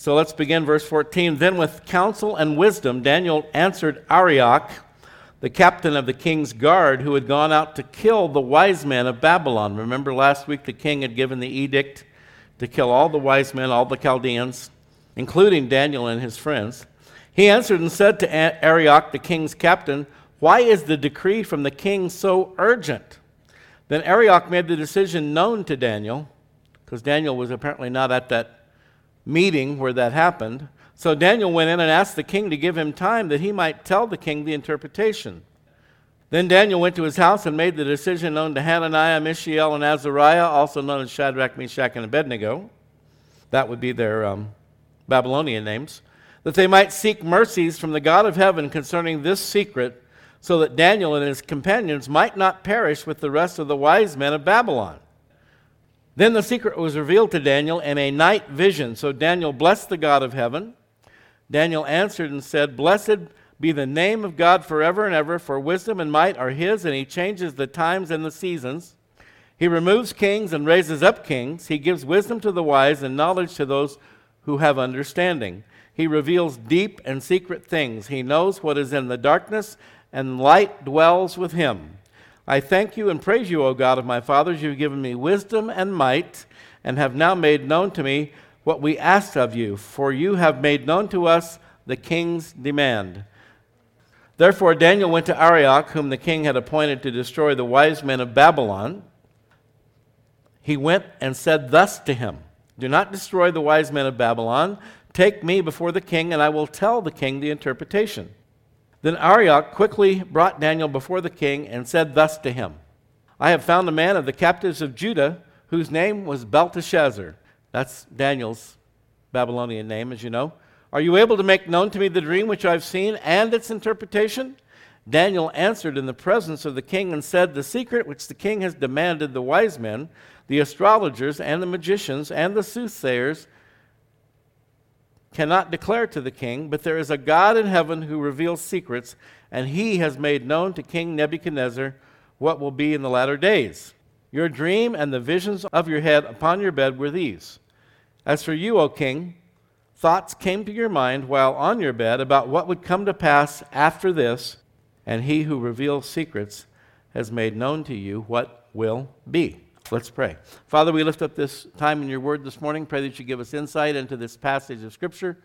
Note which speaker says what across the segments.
Speaker 1: So let's begin verse 14. Then, with counsel and wisdom, Daniel answered Arioch, the captain of the king's guard, who had gone out to kill the wise men of Babylon. Remember last week the king had given the edict to kill all the wise men, all the Chaldeans, including Daniel and his friends. He answered and said to Arioch, the king's captain, Why is the decree from the king so urgent? Then Arioch made the decision known to Daniel, because Daniel was apparently not at that meeting where that happened. So Daniel went in and asked the king to give him time that he might tell the king the interpretation. Then Daniel went to his house and made the decision known to Hananiah, Mishael, and Azariah, also known as Shadrach, Meshach, and Abednego. That would be their um, Babylonian names. That they might seek mercies from the God of heaven concerning this secret, so that Daniel and his companions might not perish with the rest of the wise men of Babylon. Then the secret was revealed to Daniel in a night vision. So Daniel blessed the God of heaven. Daniel answered and said, Blessed be the name of God forever and ever, for wisdom and might are his, and he changes the times and the seasons. He removes kings and raises up kings. He gives wisdom to the wise and knowledge to those who have understanding. He reveals deep and secret things. He knows what is in the darkness, and light dwells with him. I thank you and praise you, O God of my fathers. You've given me wisdom and might, and have now made known to me what we asked of you, for you have made known to us the king's demand. Therefore, Daniel went to Arioch, whom the king had appointed to destroy the wise men of Babylon. He went and said thus to him Do not destroy the wise men of Babylon. Take me before the king, and I will tell the king the interpretation. Then Arioch quickly brought Daniel before the king and said thus to him I have found a man of the captives of Judah whose name was Belteshazzar. That's Daniel's Babylonian name, as you know. Are you able to make known to me the dream which I've seen and its interpretation? Daniel answered in the presence of the king and said, The secret which the king has demanded the wise men, the astrologers, and the magicians, and the soothsayers cannot declare to the king, but there is a God in heaven who reveals secrets, and he has made known to King Nebuchadnezzar what will be in the latter days. Your dream and the visions of your head upon your bed were these. As for you, O king, thoughts came to your mind while on your bed about what would come to pass after this, and he who reveals secrets has made known to you what will be. Let's pray. Father, we lift up this time in your word this morning. Pray that you give us insight into this passage of Scripture.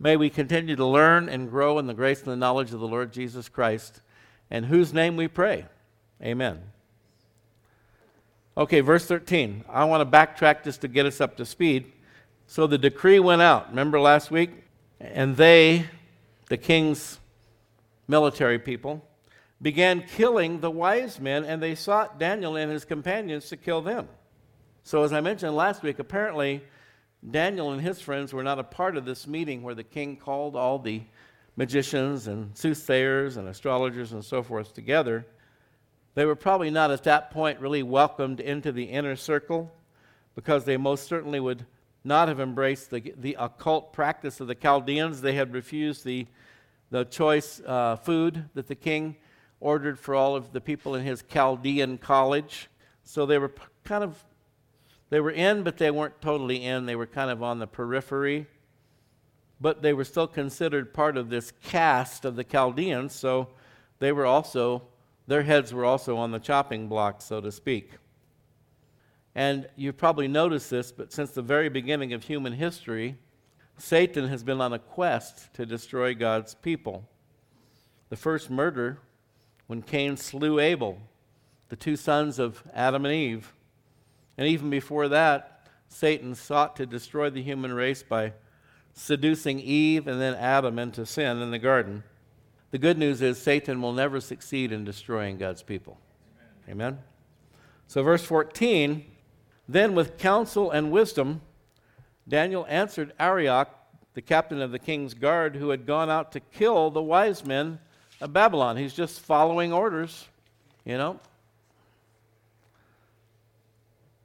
Speaker 1: May we continue to learn and grow in the grace and the knowledge of the Lord Jesus Christ, in whose name we pray. Amen. Okay, verse 13. I want to backtrack just to get us up to speed. So the decree went out, remember last week? And they, the king's military people, began killing the wise men, and they sought Daniel and his companions to kill them. So, as I mentioned last week, apparently Daniel and his friends were not a part of this meeting where the king called all the magicians and soothsayers and astrologers and so forth together. They were probably not at that point really welcomed into the inner circle because they most certainly would not have embraced the, the occult practice of the Chaldeans. They had refused the, the choice uh, food that the king ordered for all of the people in his Chaldean college. So they were kind of, they were in, but they weren't totally in. They were kind of on the periphery. But they were still considered part of this caste of the Chaldeans, so they were also, their heads were also on the chopping block, so to speak. And you've probably noticed this, but since the very beginning of human history, Satan has been on a quest to destroy God's people. The first murder, when Cain slew Abel, the two sons of Adam and Eve. And even before that, Satan sought to destroy the human race by seducing Eve and then Adam into sin in the garden. The good news is Satan will never succeed in destroying God's people. Amen. Amen? So, verse 14 then, with counsel and wisdom, Daniel answered Arioch, the captain of the king's guard, who had gone out to kill the wise men of Babylon. He's just following orders, you know.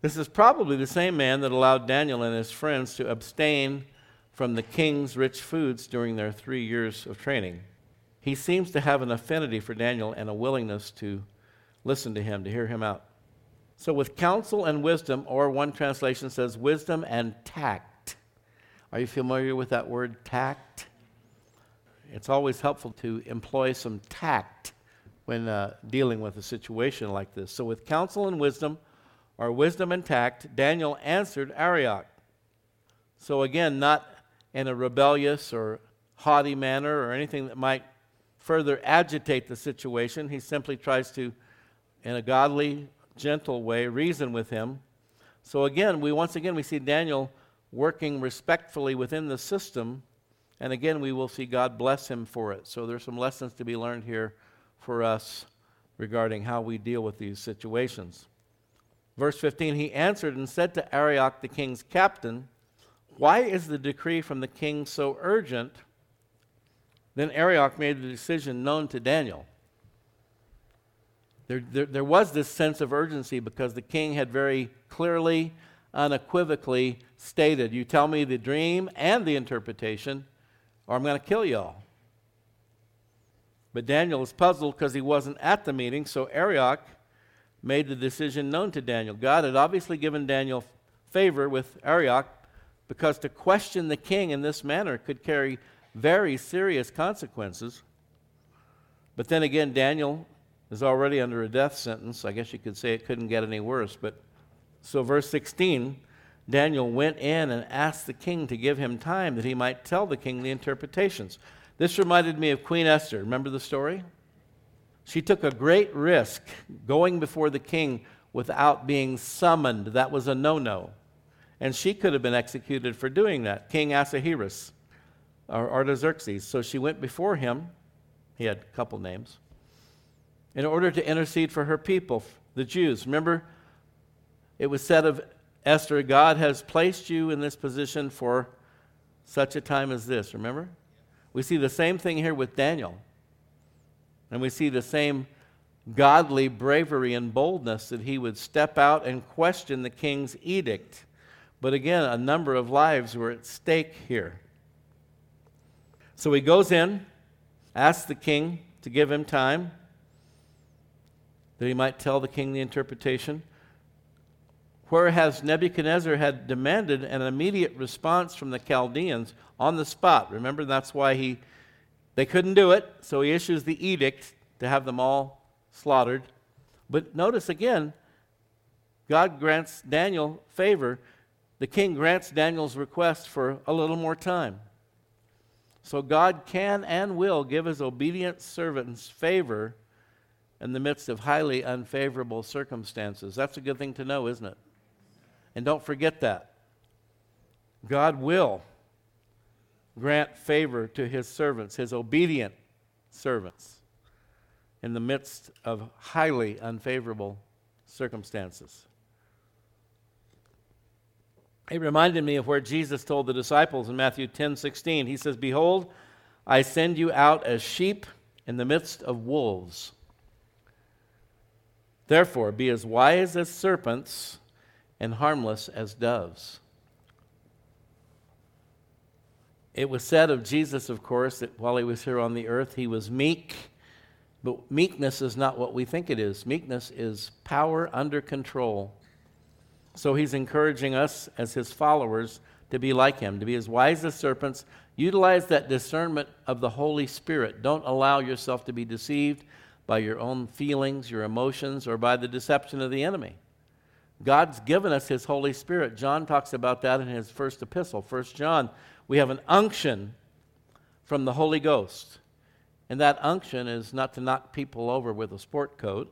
Speaker 1: This is probably the same man that allowed Daniel and his friends to abstain from the king's rich foods during their three years of training. He seems to have an affinity for Daniel and a willingness to listen to him, to hear him out. So, with counsel and wisdom, or one translation says wisdom and tact, Are you familiar with that word tact? It's always helpful to employ some tact when uh, dealing with a situation like this. So, with counsel and wisdom, or wisdom and tact, Daniel answered Arioch. So, again, not in a rebellious or haughty manner or anything that might further agitate the situation. He simply tries to, in a godly, gentle way, reason with him. So, again, we once again we see Daniel working respectfully within the system. And again, we will see God bless him for it. So there's some lessons to be learned here for us regarding how we deal with these situations. Verse 15 He answered and said to Arioch, the king's captain, Why is the decree from the king so urgent? Then Arioch made the decision known to Daniel. There, there, there was this sense of urgency because the king had very clearly unequivocally stated, You tell me the dream and the interpretation, or I'm going to kill you all. But Daniel is puzzled because he wasn't at the meeting, so Arioch made the decision known to Daniel. God had obviously given Daniel favor with Arioch because to question the king in this manner could carry very serious consequences. But then again, Daniel is already under a death sentence. I guess you could say it couldn't get any worse, but so, verse 16 Daniel went in and asked the king to give him time that he might tell the king the interpretations. This reminded me of Queen Esther. Remember the story? She took a great risk going before the king without being summoned. That was a no no. And she could have been executed for doing that, King Ahasuerus or Artaxerxes. So she went before him. He had a couple names. In order to intercede for her people, the Jews. Remember, it was said of Esther, God has placed you in this position for such a time as this. Remember? We see the same thing here with Daniel. And we see the same godly bravery and boldness that he would step out and question the king's edict. But again, a number of lives were at stake here. So he goes in, asks the king to give him time that he might tell the king the interpretation. Whereas Nebuchadnezzar had demanded an immediate response from the Chaldeans on the spot. Remember, that's why he, they couldn't do it, so he issues the edict to have them all slaughtered. But notice again, God grants Daniel favor. The king grants Daniel's request for a little more time. So God can and will give his obedient servants favor in the midst of highly unfavorable circumstances. That's a good thing to know, isn't it? And don't forget that. God will grant favor to his servants, his obedient servants, in the midst of highly unfavorable circumstances. It reminded me of where Jesus told the disciples in Matthew 10 16. He says, Behold, I send you out as sheep in the midst of wolves. Therefore, be as wise as serpents and harmless as doves. It was said of Jesus, of course, that while he was here on the earth, he was meek. But meekness is not what we think it is. Meekness is power under control. So he's encouraging us as his followers to be like him, to be as wise as serpents. Utilize that discernment of the Holy Spirit. Don't allow yourself to be deceived by your own feelings, your emotions, or by the deception of the enemy. God's given us His Holy Spirit. John talks about that in his first epistle, First John. We have an unction from the Holy Ghost. And that unction is not to knock people over with a sport coat,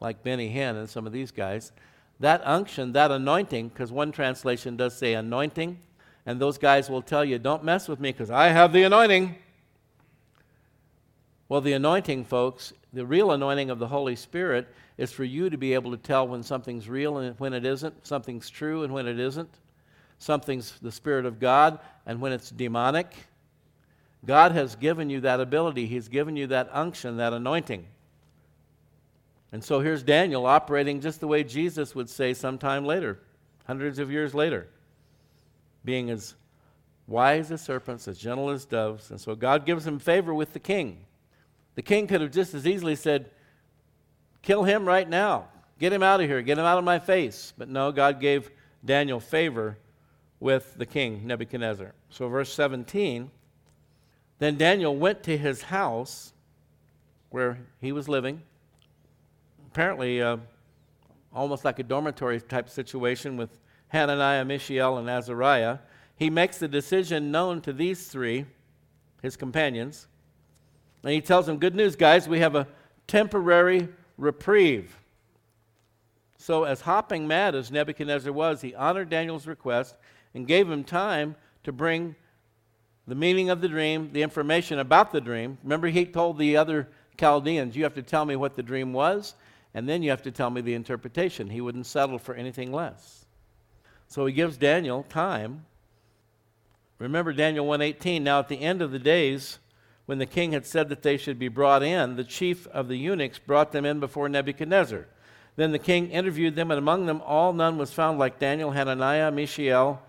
Speaker 1: like Benny Hinn and some of these guys. That unction, that anointing, because one translation does say anointing, and those guys will tell you, don't mess with me because I have the anointing. Well, the anointing, folks, the real anointing of the Holy Spirit is for you to be able to tell when something's real and when it isn't, something's true and when it isn't, something's the Spirit of God and when it's demonic. God has given you that ability, He's given you that unction, that anointing. And so here's Daniel operating just the way Jesus would say sometime later, hundreds of years later, being as wise as serpents, as gentle as doves. And so God gives him favor with the king. The king could have just as easily said, Kill him right now. Get him out of here. Get him out of my face. But no, God gave Daniel favor with the king, Nebuchadnezzar. So, verse 17 Then Daniel went to his house where he was living. Apparently, uh, almost like a dormitory type situation with Hananiah, Mishael, and Azariah. He makes the decision known to these three, his companions. And he tells them, Good news, guys, we have a temporary reprieve. So, as hopping mad as Nebuchadnezzar was, he honored Daniel's request and gave him time to bring the meaning of the dream, the information about the dream. Remember, he told the other Chaldeans, You have to tell me what the dream was, and then you have to tell me the interpretation. He wouldn't settle for anything less. So he gives Daniel time. Remember Daniel 1:18, now at the end of the days when the king had said that they should be brought in, the chief of the eunuchs brought them in before Nebuchadnezzar. Then the king interviewed them, and among them all none was found like Daniel, Hananiah, Mishael,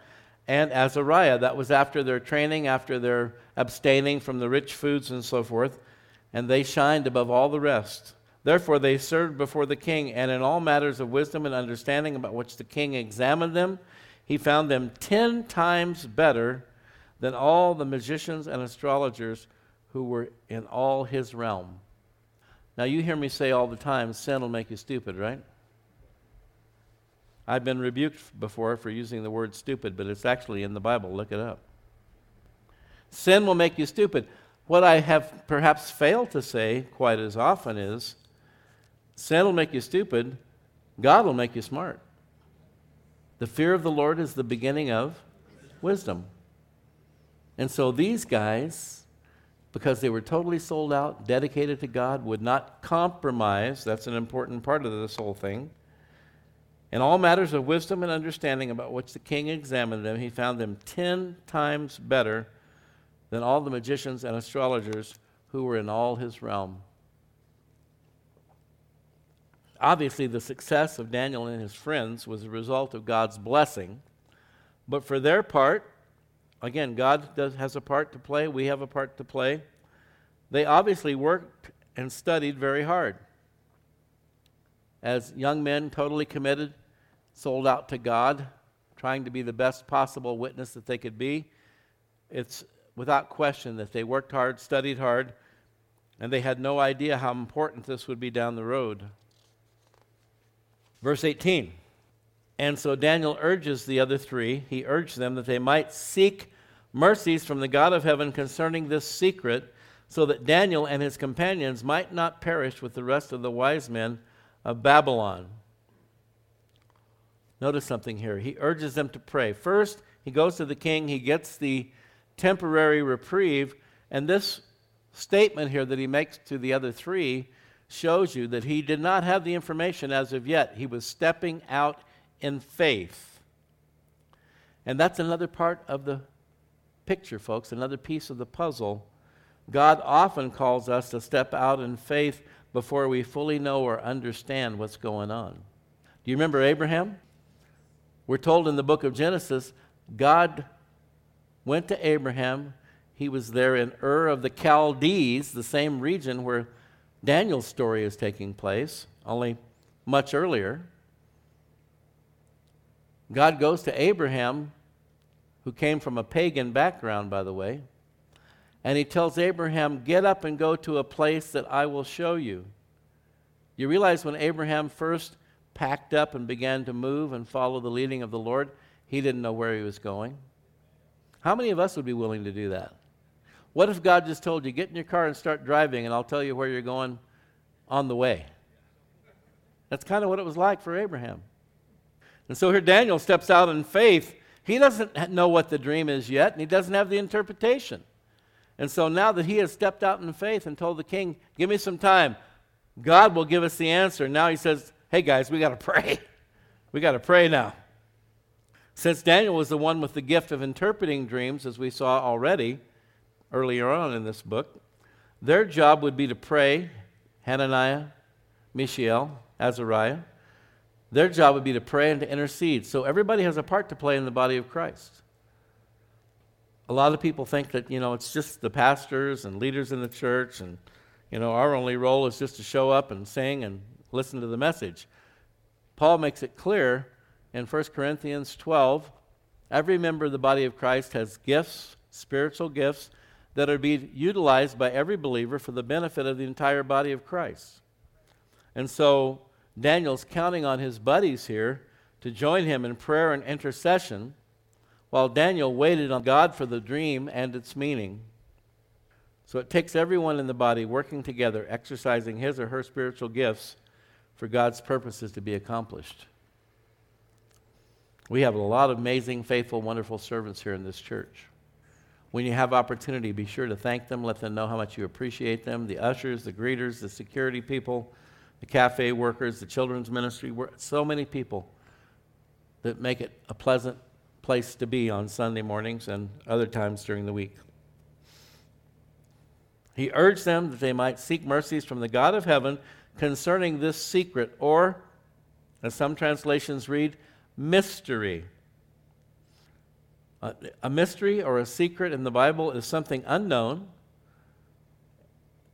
Speaker 1: and Azariah. That was after their training, after their abstaining from the rich foods and so forth, and they shined above all the rest. Therefore they served before the king, and in all matters of wisdom and understanding about which the king examined them, he found them ten times better than all the magicians and astrologers who were in all his realm. Now, you hear me say all the time, sin will make you stupid, right? I've been rebuked before for using the word stupid, but it's actually in the Bible. Look it up. Sin will make you stupid. What I have perhaps failed to say quite as often is sin will make you stupid, God will make you smart. The fear of the Lord is the beginning of wisdom. And so these guys, because they were totally sold out, dedicated to God, would not compromise. That's an important part of this whole thing. In all matters of wisdom and understanding about which the king examined them, he found them ten times better than all the magicians and astrologers who were in all his realm. Obviously, the success of Daniel and his friends was a result of God's blessing. But for their part, again, God does, has a part to play, we have a part to play. They obviously worked and studied very hard. As young men, totally committed, sold out to God, trying to be the best possible witness that they could be, it's without question that they worked hard, studied hard, and they had no idea how important this would be down the road. Verse 18. And so Daniel urges the other three, he urged them that they might seek mercies from the God of heaven concerning this secret, so that Daniel and his companions might not perish with the rest of the wise men of Babylon. Notice something here. He urges them to pray. First, he goes to the king, he gets the temporary reprieve, and this statement here that he makes to the other three shows you that he did not have the information as of yet. He was stepping out in faith. And that's another part of the picture, folks, another piece of the puzzle. God often calls us to step out in faith before we fully know or understand what's going on. Do you remember Abraham? We're told in the book of Genesis, God went to Abraham. He was there in Ur of the Chaldees, the same region where Daniel's story is taking place, only much earlier. God goes to Abraham, who came from a pagan background, by the way, and he tells Abraham, Get up and go to a place that I will show you. You realize when Abraham first packed up and began to move and follow the leading of the Lord, he didn't know where he was going. How many of us would be willing to do that? What if God just told you, get in your car and start driving, and I'll tell you where you're going on the way? That's kind of what it was like for Abraham. And so here Daniel steps out in faith. He doesn't know what the dream is yet, and he doesn't have the interpretation. And so now that he has stepped out in faith and told the king, Give me some time, God will give us the answer. Now he says, hey guys, we got to pray. We got to pray now. Since Daniel was the one with the gift of interpreting dreams, as we saw already earlier on in this book, their job would be to pray, Hananiah, Mishael, Azariah. Their job would be to pray and to intercede. So everybody has a part to play in the body of Christ. A lot of people think that, you know, it's just the pastors and leaders in the church and, you know, our only role is just to show up and sing and listen to the message. Paul makes it clear in 1 Corinthians 12 Every member of the body of Christ has gifts, spiritual gifts, that are being utilized by every believer for the benefit of the entire body of Christ. And so Daniel's counting on his buddies here to join him in prayer and intercession while Daniel waited on God for the dream and its meaning. So it takes everyone in the body working together, exercising his or her spiritual gifts for God's purposes to be accomplished. We have a lot of amazing, faithful, wonderful servants here in this church. When you have opportunity, be sure to thank them, let them know how much you appreciate them the ushers, the greeters, the security people, the cafe workers, the children's ministry, so many people that make it a pleasant place to be on Sunday mornings and other times during the week. He urged them that they might seek mercies from the God of heaven concerning this secret, or, as some translations read, mystery a mystery or a secret in the Bible is something unknown.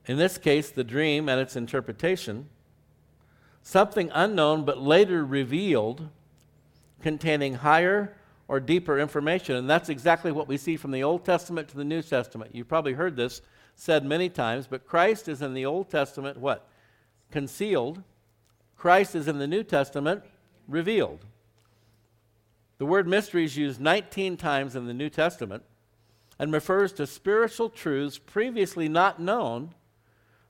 Speaker 1: In this case, the dream and its interpretation. Something unknown but later revealed, containing higher or deeper information. And that's exactly what we see from the Old Testament to the New Testament. You've probably heard this said many times, but Christ is in the Old Testament what? Concealed. Christ is in the New Testament revealed. The word mystery is used 19 times in the New Testament and refers to spiritual truths previously not known,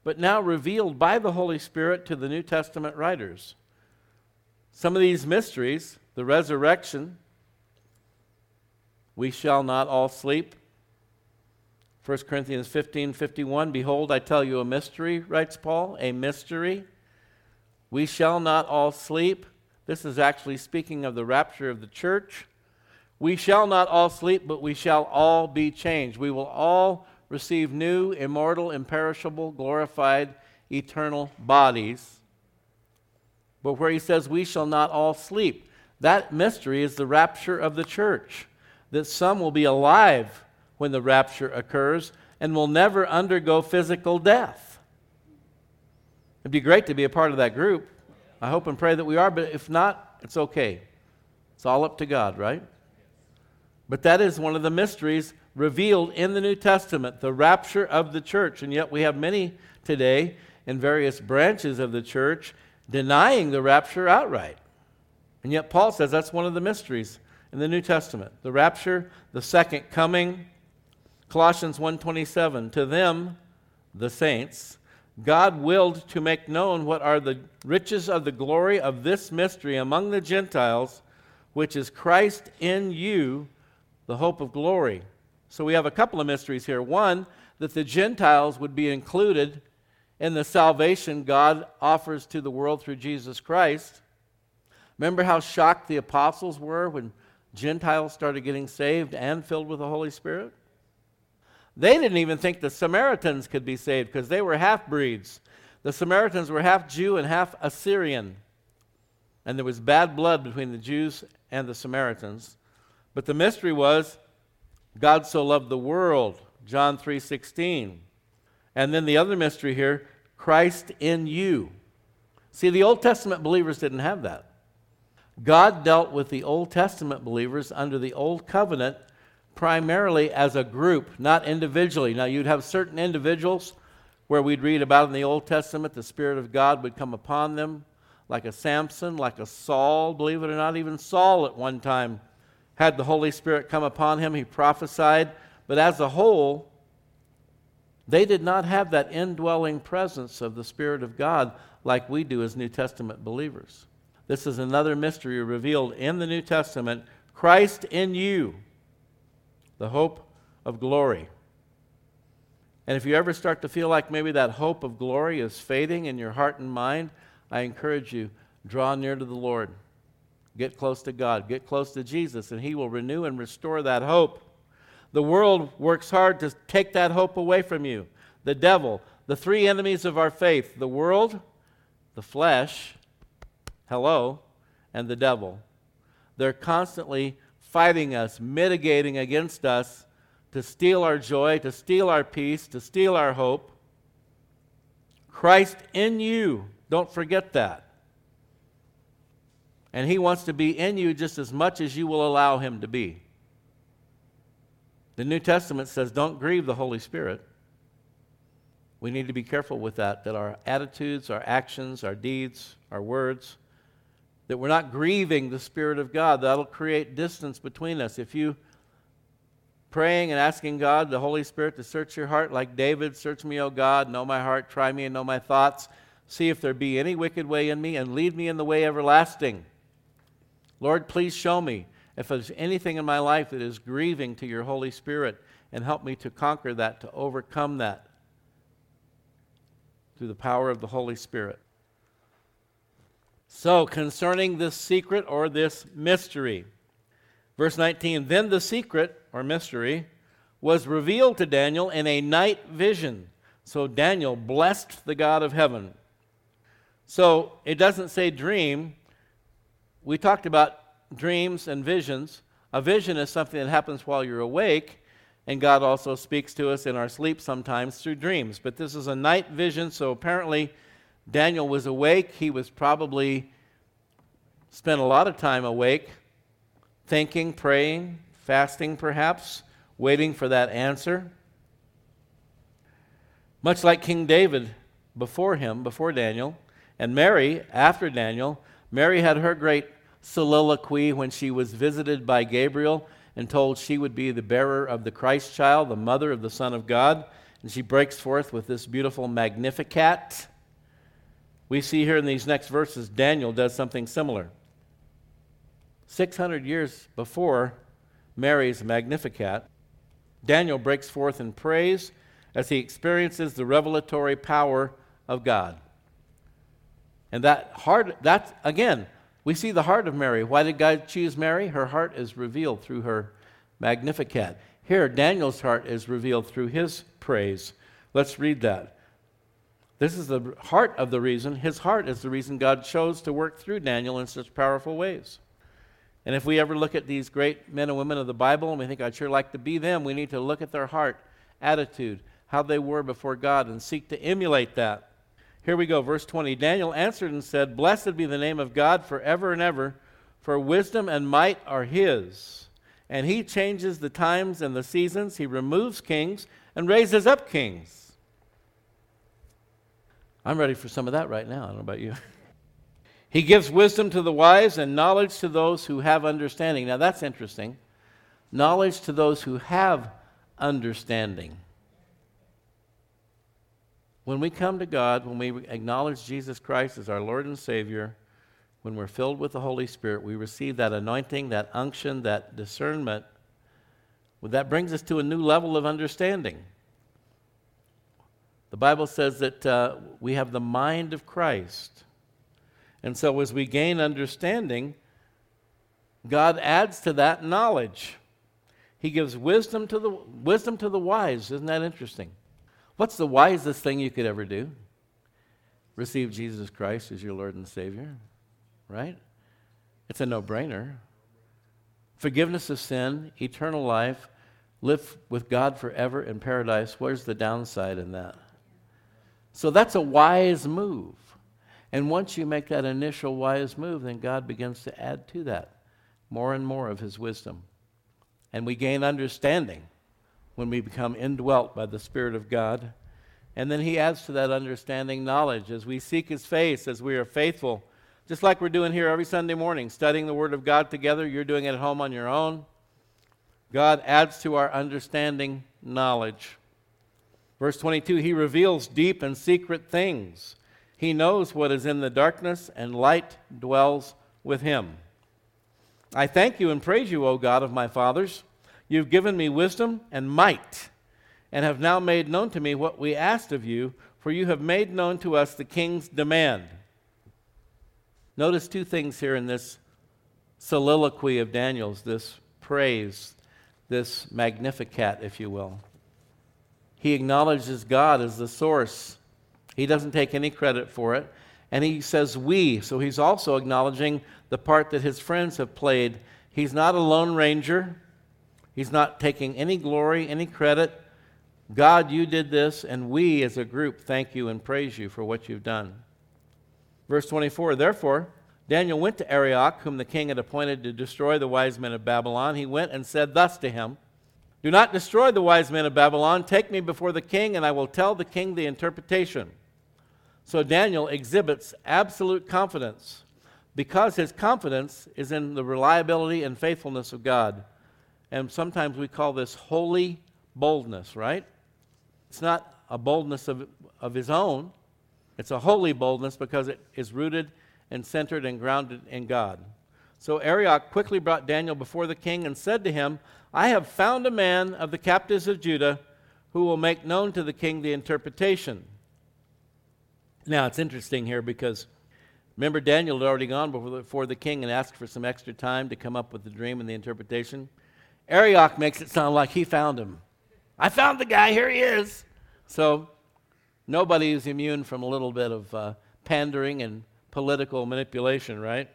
Speaker 1: but now revealed by the Holy Spirit to the New Testament writers. Some of these mysteries, the resurrection, we shall not all sleep. 1 Corinthians 15 51, behold, I tell you a mystery, writes Paul, a mystery. We shall not all sleep this is actually speaking of the rapture of the church. We shall not all sleep, but we shall all be changed. We will all receive new, immortal, imperishable, glorified, eternal bodies. But where he says we shall not all sleep, that mystery is the rapture of the church. That some will be alive when the rapture occurs and will never undergo physical death. It'd be great to be a part of that group. I hope and pray that we are, but if not, it's okay. It's all up to God, right? But that is one of the mysteries revealed in the New Testament, the rapture of the church. And yet we have many today in various branches of the church denying the rapture outright. And yet Paul says that's one of the mysteries in the New Testament. The rapture, the second coming. Colossians 1:27 to them the saints God willed to make known what are the riches of the glory of this mystery among the Gentiles, which is Christ in you, the hope of glory. So we have a couple of mysteries here. One, that the Gentiles would be included in the salvation God offers to the world through Jesus Christ. Remember how shocked the apostles were when Gentiles started getting saved and filled with the Holy Spirit? They didn't even think the Samaritans could be saved because they were half breeds. The Samaritans were half Jew and half Assyrian. And there was bad blood between the Jews and the Samaritans. But the mystery was God so loved the world, John 3:16. And then the other mystery here, Christ in you. See, the Old Testament believers didn't have that. God dealt with the Old Testament believers under the Old Covenant primarily as a group, not individually. Now, you'd have certain individuals where we'd read about in the Old Testament, the Spirit of God would come upon them, like a Samson, like a Saul. Believe it or not, even Saul at one time had the Holy Spirit come upon him. He prophesied. But as a whole, they did not have that indwelling presence of the Spirit of God like we do as New Testament believers. This is another mystery revealed in the New Testament Christ in you the hope of glory. And if you ever start to feel like maybe that hope of glory is fading in your heart and mind, I encourage you, draw near to the Lord. Get close to God. Get close to Jesus, and He will renew and restore that hope. The world works hard to take that hope away from you. The devil, the three enemies of our faith the world, the flesh, hello, and the devil. They're constantly fighting us, mitigating against us to steal our joy, to steal our peace, to steal our hope. Christ in you, don't forget that. And He wants to be in you just as much as you will allow Him to be. The New Testament says, don't grieve the Holy Spirit. We need to be careful with that, that our attitudes, our actions, our deeds, our words, that we're not grieving the Spirit of God. That'll create distance between us. If you praying and asking God, the Holy Spirit, to search your heart like David, search me, O God, know my heart, try me and know my thoughts, see if there be any wicked way in me, and lead me in the way everlasting. Lord, please show me if there's anything in my life that is grieving to your Holy Spirit, and help me to conquer that, to overcome that through the power of the Holy Spirit. So, concerning this secret or this mystery, verse 19, then the secret or mystery was revealed to Daniel in a night vision. So, Daniel blessed the God of heaven. So, it doesn't say dream. We talked about dreams and visions. A vision is something that happens while you're awake, and God also speaks to us in our sleep sometimes through dreams. But this is a night vision, so apparently Daniel was awake. He was probably spent a lot of time awake, thinking, praying, fasting perhaps, waiting for that answer. Much like King David before him, before Daniel, and Mary after Daniel, Mary had her great soliloquy when she was visited by Gabriel and told she would be the bearer of the Christ child, the mother of the Son of God. And she breaks forth with this beautiful Magnificat. We see here in these next verses, Daniel does something similar. 600 years before Mary's Magnificat, Daniel breaks forth in praise as he experiences the revelatory power of God. And that hard, that's, again, we see the heart of Mary. Why did God choose Mary? Her heart is revealed through her Magnificat. Here, Daniel's heart is revealed through his praise. Let's read that. This is the heart of the reason. His heart is the reason God chose to work through Daniel in such powerful ways. And if we ever look at these great men and women of the Bible and we think, I'd sure like to be them, we need to look at their heart, attitude, how they were before God, and seek to emulate that. Here we go, verse 20. Daniel answered and said, Blessed be the name of God forever and ever, for wisdom and might are his. And he changes the times and the seasons, he removes kings and raises up kings. I'm ready for some of that right now. I don't know about you. he gives wisdom to the wise and knowledge to those who have understanding. Now that's interesting. Knowledge to those who have understanding. When we come to God, when we acknowledge Jesus Christ as our Lord and Savior, when we're filled with the Holy Spirit, we receive that anointing, that unction, that discernment. Well, that brings us to a new level of understanding. The Bible says that uh, we have the mind of Christ. And so as we gain understanding, God adds to that knowledge. He gives wisdom to the wisdom to the wise. Isn't that interesting? What's the wisest thing you could ever do? Receive Jesus Christ as your Lord and Savior, right? It's a no brainer. Forgiveness of sin, eternal life, live with God forever in paradise. Where's the downside in that? So that's a wise move. And once you make that initial wise move, then God begins to add to that more and more of His wisdom. And we gain understanding when we become indwelt by the Spirit of God. And then he adds to that understanding knowledge as we seek his face, as we are faithful. Just like we're doing here every Sunday morning, studying the Word of God together. You're doing it at home on your own. God adds to our understanding knowledge. Verse 22 He reveals deep and secret things. He knows what is in the darkness, and light dwells with him. I thank you and praise you, O God of my fathers You've given me wisdom and might, and have now made known to me what we asked of you, for you have made known to us the king's demand. Notice two things here in this soliloquy of Daniel's, this praise, this magnificat, if you will. He acknowledges God as the source. He doesn't take any credit for it. And he says we, so he's also acknowledging the part that his friends have played. He's not a lone ranger. He's not taking any glory, any credit. God, you did this, and we as a group thank you and praise you for what you've done. Verse 24 Therefore, Daniel went to Arioch, whom the king had appointed to destroy the wise men of Babylon. He went and said thus to him Do not destroy the wise men of Babylon. Take me before the king, and I will tell the king the interpretation. So Daniel exhibits absolute confidence because his confidence is in the reliability and faithfulness of God. And sometimes we call this holy boldness, right? It's not a boldness of, of his own, it's a holy boldness because it is rooted and centered and grounded in God. So Arioch quickly brought Daniel before the king and said to him, I have found a man of the captives of Judah who will make known to the king the interpretation. Now, it's interesting here because remember, Daniel had already gone before the, before the king and asked for some extra time to come up with the dream and the interpretation. Arioch makes it sound like he found him. I found the guy, here he is. So, nobody is immune from a little bit of uh, pandering and political manipulation, right?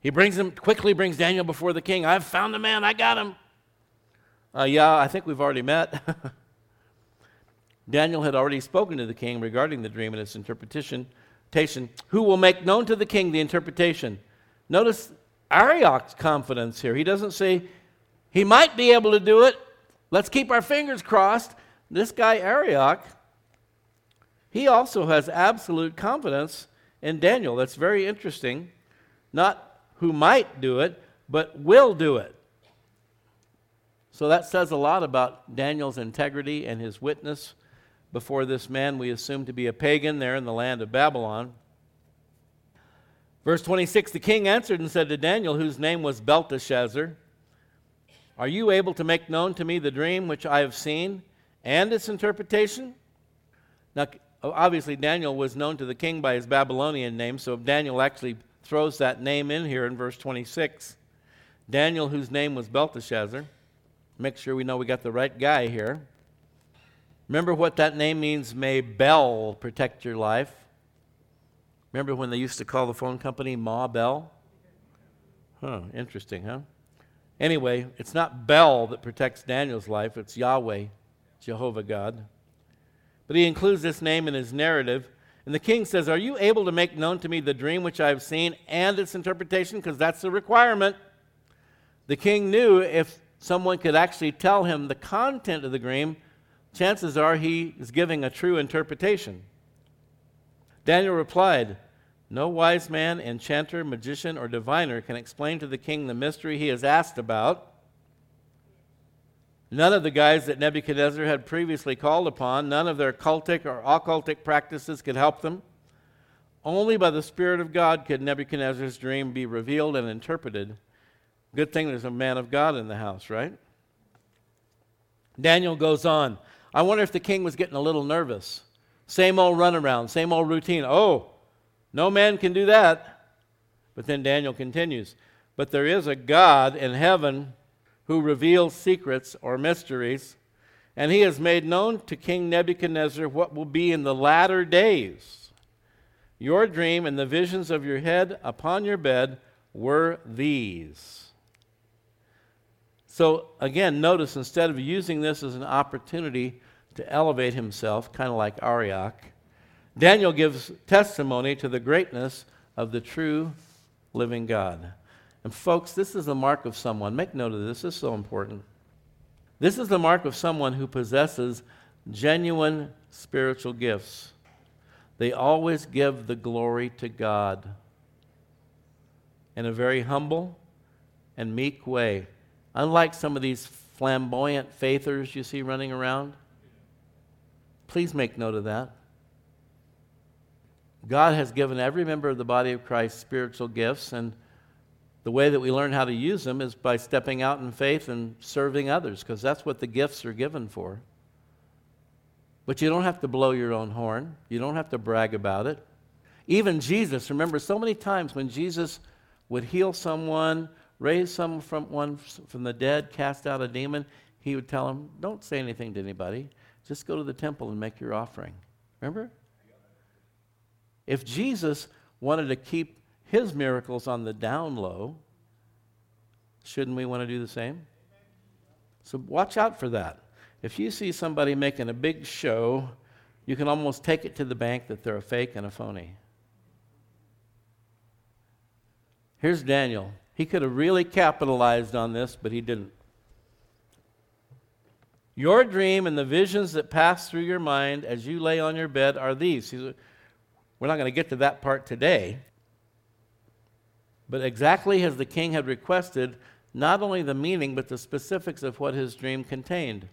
Speaker 1: He brings him, quickly brings Daniel before the king. I've found the man, I got him. Uh, yeah, I think we've already met. Daniel had already spoken to the king regarding the dream and its interpretation, who will make known to the king the interpretation. Notice Arioch's confidence here. He doesn't say he might be able to do it. Let's keep our fingers crossed. This guy, Arioch, he also has absolute confidence in Daniel. That's very interesting. Not who might do it, but will do it. So that says a lot about Daniel's integrity and his witness before this man we assume to be a pagan there in the land of Babylon. Verse 26 The king answered and said to Daniel, whose name was Belteshazzar, Are you able to make known to me the dream which I have seen and its interpretation? Now, obviously, Daniel was known to the king by his Babylonian name, so Daniel actually throws that name in here in verse 26. Daniel, whose name was Belteshazzar. Make sure we know we got the right guy here. Remember what that name means? May Bel protect your life. Remember when they used to call the phone company Ma Bell? Huh, interesting, huh? Anyway, it's not Bel that protects Daniel's life, it's Yahweh, Jehovah God. But he includes this name in his narrative. And the king says, Are you able to make known to me the dream which I have seen and its interpretation? Because that's the requirement. The king knew if someone could actually tell him the content of the dream, chances are he is giving a true interpretation. Daniel replied, No wise man, enchanter, magician, or diviner can explain to the king the mystery he has asked about. None of the guys that Nebuchadnezzar had previously called upon, none of their cultic or occultic practices could help them. Only by the Spirit of God could Nebuchadnezzar's dream be revealed and interpreted. Good thing there's a man of God in the house, right? Daniel goes on. I wonder if the king was getting a little nervous. Same old runaround, same old routine. Oh, no man can do that. But then Daniel continues. But there is a God in heaven who reveals secrets or mysteries, and he has made known to King Nebuchadnezzar what will be in the latter days. Your dream and the visions of your head upon your bed were these. So, again, notice instead of using this as an opportunity to elevate himself, kind of like Arioch, Daniel gives testimony to the greatness of the true living God. And, folks, this is the mark of someone. Make note of this, this is so important. This is the mark of someone who possesses genuine spiritual gifts. They always give the glory to God in a very humble and meek way. Unlike some of these flamboyant faithers you see running around, please make note of that. God has given every member of the body of Christ spiritual gifts, and the way that we learn how to use them is by stepping out in faith and serving others, because that's what the gifts are given for. But you don't have to blow your own horn, you don't have to brag about it. Even Jesus, remember, so many times when Jesus would heal someone raise someone from, one from the dead, cast out a demon, he would tell them, Don't say anything to anybody. Just go to the temple and make your offering. Remember? If Jesus wanted to keep his miracles on the down low, shouldn't we want to do the same? So watch out for that. If you see somebody making a big show, you can almost take it to the bank that they're a fake and a phony. Here's Daniel. He could have really capitalized on this, but he didn't. Your dream and the visions that pass through your mind as you lay on your bed are these. We're not going to get to that part today. But exactly as the king had requested, not only the meaning, but the specifics of what his dream contained.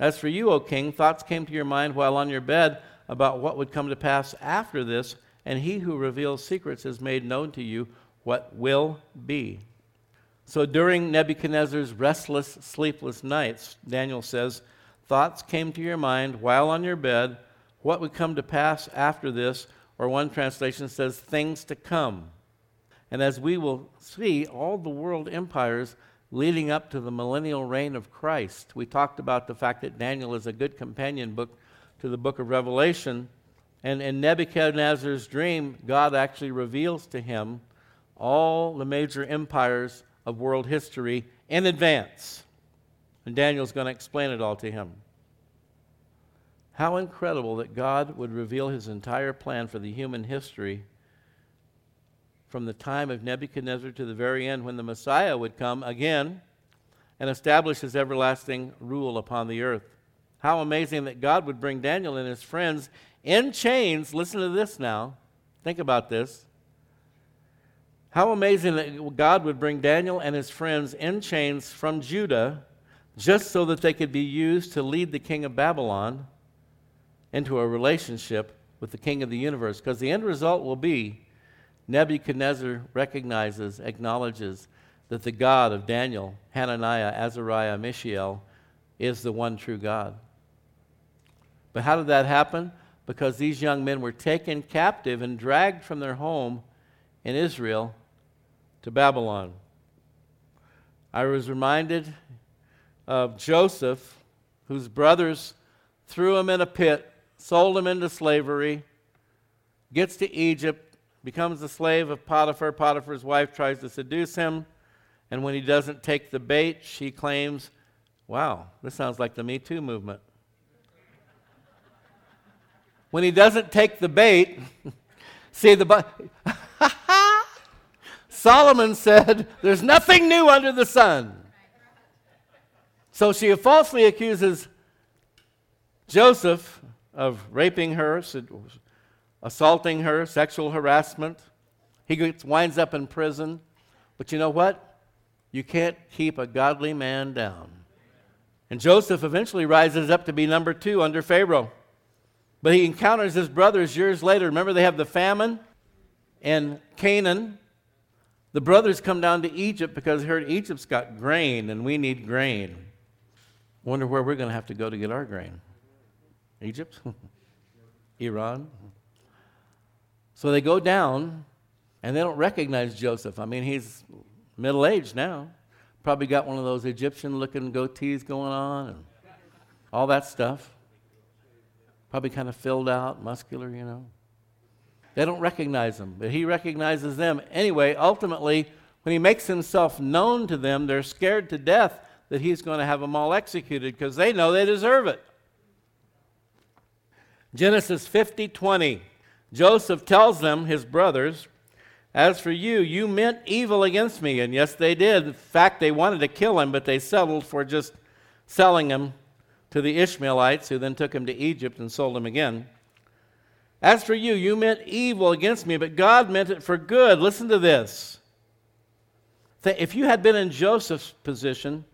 Speaker 1: As for you, O king, thoughts came to your mind while on your bed about what would come to pass after this, and he who reveals secrets has made known to you what will be. So during Nebuchadnezzar's restless, sleepless nights, Daniel says, thoughts came to your mind while on your bed, what would come to pass after this, or one translation says, things to come. And as we will see, all the world empires leading up to the millennial reign of Christ. We talked about the fact that Daniel is a good companion book to the book of Revelation. And in Nebuchadnezzar's dream, God actually reveals to him all the major empires of world history in advance. And Daniel's going to explain it all to him. How incredible that God would reveal his entire plan for the human history from the time of Nebuchadnezzar to the very end when the Messiah would come again and establish his everlasting rule upon the earth. How amazing that God would bring Daniel and his friends in chains. Listen to this now. Think about this. How amazing that God would bring Daniel and his friends in chains from Judah just so that they could be used to lead the king of Babylon into a relationship with the king of the universe. Because the end result will be Nebuchadnezzar recognizes, acknowledges that the God of Daniel, Hananiah, Azariah, Mishael is the one true God. But how did that happen? Because these young men were taken captive and dragged from their home in Israel to Babylon. I was reminded of Joseph, whose brothers threw him in a pit, sold him into slavery, gets to Egypt, becomes the slave of Potiphar. Potiphar's wife tries to seduce him. And when he doesn't take the bait, she claims, Wow, this sounds like the Me Too movement. when he doesn't take the bait, see the. Solomon said, There's nothing new under the sun. So she falsely accuses Joseph of raping her, assaulting her, sexual harassment. He gets, winds up in prison. But you know what? You can't keep a godly man down. And Joseph eventually rises up to be number two under Pharaoh. But he encounters his brothers years later. Remember, they have the famine in Canaan. The brothers come down to Egypt because they heard Egypt's got grain and we need grain. Wonder where we're going to have to go to get our grain. Egypt? Iran? So they go down and they don't recognize Joseph. I mean, he's middle aged now. Probably got one of those Egyptian looking goatees going on and all that stuff. Probably kind of filled out, muscular, you know. They don't recognize him, but he recognizes them. Anyway, ultimately, when he makes himself known to them, they're scared to death that he's going to have them all executed because they know they deserve it. Genesis 50 20. Joseph tells them, his brothers, As for you, you meant evil against me. And yes, they did. In fact, they wanted to kill him, but they settled for just selling him to the Ishmaelites, who then took him to Egypt and sold him again. As for you, you meant evil against me, but God meant it for good. Listen to this. If you had been in Joseph's position,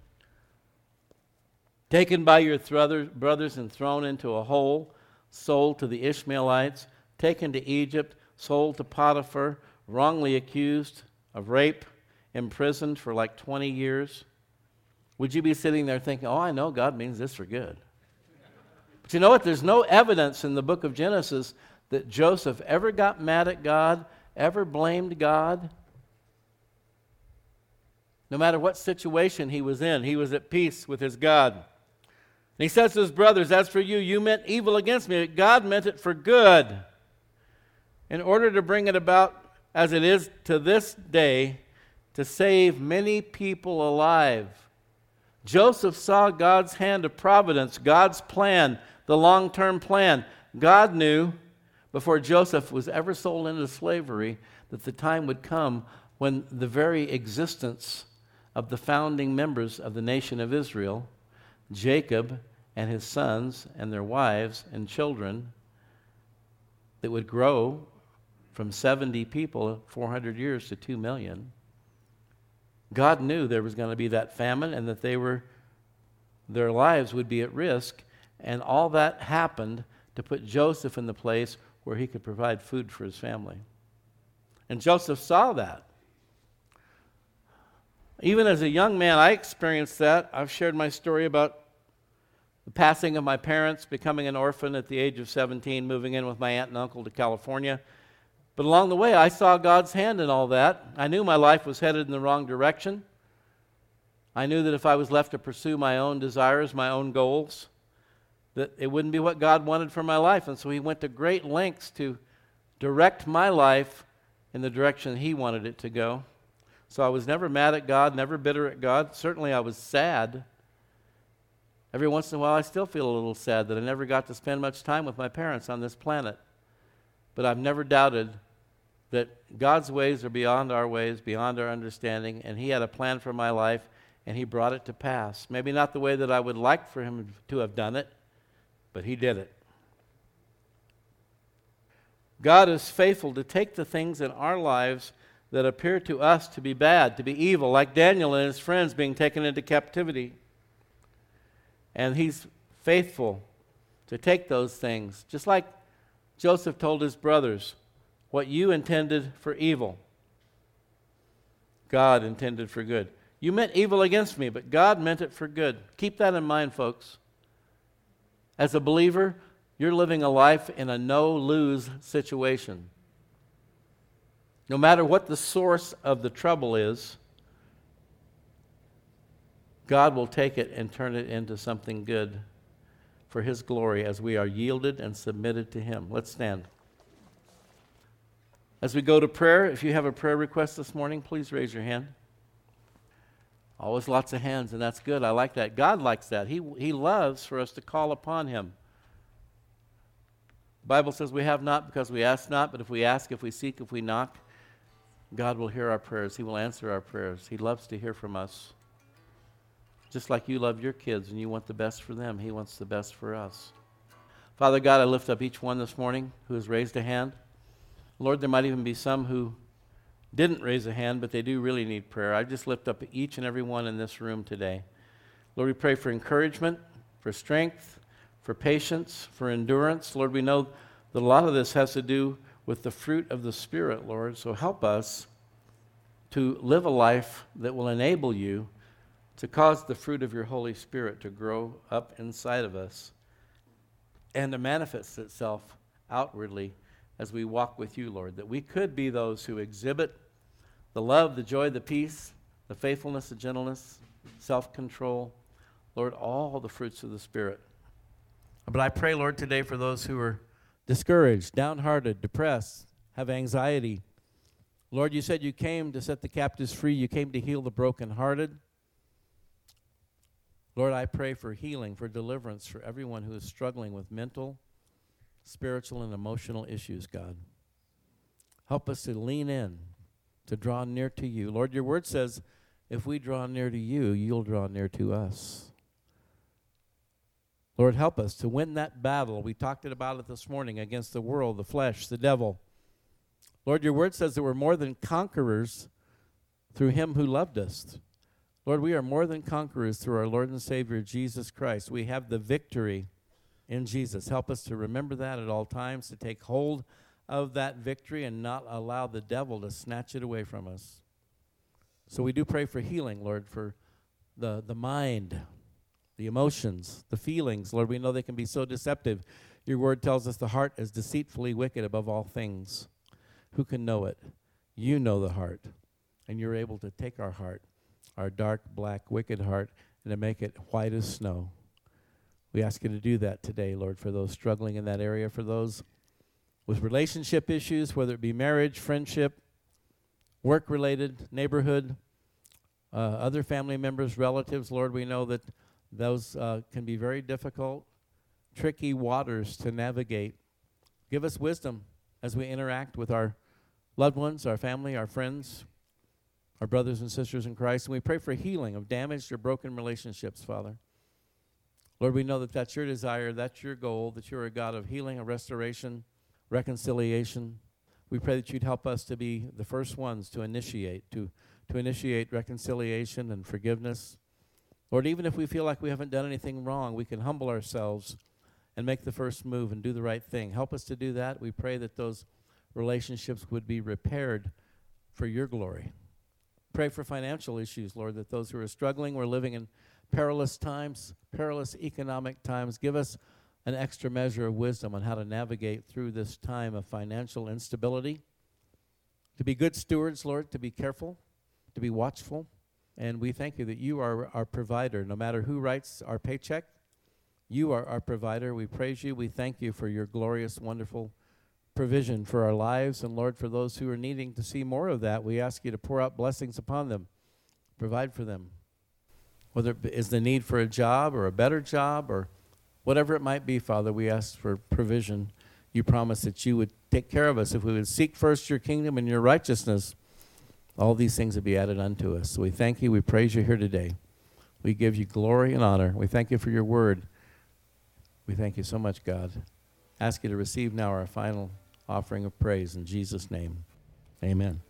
Speaker 1: taken by your brothers and thrown into a hole, sold to the Ishmaelites, taken to Egypt, sold to Potiphar, wrongly accused of rape, imprisoned for like 20 years, would you be sitting there thinking, oh, I know God means this for good? But you know what? There's no evidence in the book of Genesis that Joseph ever got mad at God, ever blamed God. No matter what situation he was in, he was at peace with his God. And he says to his brothers, As for you, you meant evil against me, but God meant it for good in order to bring it about as it is to this day to save many people alive. Joseph saw God's hand of providence, God's plan, the long term plan. God knew before Joseph was ever sold into slavery that the time would come when the very existence of the founding members of the nation of Israel, Jacob and his sons and their wives and children that would grow from 70 people 400 years to 2 million. God knew there was going to be that famine and that they were their lives would be at risk and all that happened to put Joseph in the place where he could provide food for his family. And Joseph saw that. Even as a young man, I experienced that. I've shared my story about the passing of my parents, becoming an orphan at the age of 17, moving in with my aunt and uncle to California. But along the way, I saw God's hand in all that. I knew my life was headed in the wrong direction. I knew that if I was left to pursue my own desires, my own goals, that it wouldn't be what God wanted for my life. And so He went to great lengths to direct my life in the direction He wanted it to go. So I was never mad at God, never bitter at God. Certainly I was sad. Every once in a while, I still feel a little sad that I never got to spend much time with my parents on this planet. But I've never doubted that God's ways are beyond our ways, beyond our understanding, and He had a plan for my life, and He brought it to pass. Maybe not the way that I would like for Him to have done it, but He did it. God is faithful to take the things in our lives that appear to us to be bad, to be evil, like Daniel and his friends being taken into captivity. And He's faithful to take those things, just like Joseph told his brothers, What you intended for evil, God intended for good. You meant evil against me, but God meant it for good. Keep that in mind, folks. As a believer, you're living a life in a no lose situation. No matter what the source of the trouble is, God will take it and turn it into something good for His glory as we are yielded and submitted to Him. Let's stand. As we go to prayer, if you have a prayer request this morning, please raise your hand. Always lots of hands, and that's good. I like that. God likes that. He, he loves for us to call upon Him. The Bible says we have not because we ask not, but if we ask, if we seek, if we knock, God will hear our prayers. He will answer our prayers. He loves to hear from us. Just like you love your kids and you want the best for them, He wants the best for us. Father God, I lift up each one this morning who has raised a hand. Lord, there might even be some who didn't raise a hand, but they do really need prayer. I just lift up each and every one in this room today. Lord, we pray for encouragement, for strength, for patience, for endurance. Lord, we know that a lot of this has to do with the fruit of the Spirit, Lord. So help us to live a life that will enable you to cause the fruit of your Holy Spirit to grow up inside of us and to manifest itself outwardly as we walk with you, Lord, that we could be those who exhibit the love, the joy, the peace, the faithfulness, the gentleness, self control, Lord, all the fruits of the Spirit. But I pray, Lord, today for those who are discouraged, downhearted, depressed, have anxiety. Lord, you said you came to set the captives free, you came to heal the brokenhearted. Lord, I pray for healing, for deliverance for everyone who is struggling with mental, spiritual, and emotional issues, God. Help us to lean in, to draw near to you. Lord, your word says, if we draw near to you, you'll draw near to us. Lord, help us to win that battle. We talked about it this morning against the world, the flesh, the devil. Lord, your word says that we're more than conquerors through him who loved us. Lord, we are more than conquerors through our Lord and Savior Jesus Christ. We have the victory in Jesus. Help us to remember that at all times, to take hold of that victory and not allow the devil to snatch it away from us. So we do pray for healing, Lord, for the, the mind, the emotions, the feelings. Lord, we know they can be so deceptive. Your word tells us the heart is deceitfully wicked above all things. Who can know it? You know the heart, and you're able to take our heart our dark, black, wicked heart and to make it white as snow. We ask you to do that today, Lord, for those struggling in that area, for those with relationship issues, whether it be marriage, friendship, work related, neighborhood, uh, other family members, relatives. Lord, we know that those uh, can be very difficult, tricky waters to navigate. Give us wisdom as we interact with our loved ones, our family, our friends, our brothers and sisters in Christ. And we pray for healing of damaged or broken relationships, Father. Lord, we know that that's your desire, that's your goal, that you're a God of healing and restoration, reconciliation. We pray that you'd help us to be the first ones to initiate, to, to initiate reconciliation and forgiveness. Lord, even if we feel like we haven't done anything wrong, we can humble ourselves and make the first move and do the right thing. Help us to do that. We pray that those relationships would be repaired for your glory. Pray for financial issues, Lord, that those who are struggling, we're living in perilous times, perilous economic times. Give us an extra measure of wisdom on how to navigate through this time of financial instability. To be good stewards, Lord, to be careful, to be watchful. And we thank you that you are our provider. No matter who writes our paycheck, you are our provider. We praise you. We thank you for your glorious, wonderful provision for our lives. And Lord, for those who are needing to see more of that, we ask you to pour out blessings upon them, provide for them. Whether it is the need for a job or a better job or whatever it might be, Father, we ask for provision. You promise that you would take care of us if we would seek first your kingdom and your righteousness. All these things would be added unto us. So we thank you. We praise you here today. We give you glory and honor. We thank you for your word. We thank you so much, God. Ask you to receive now our final offering of praise in Jesus' name. Amen.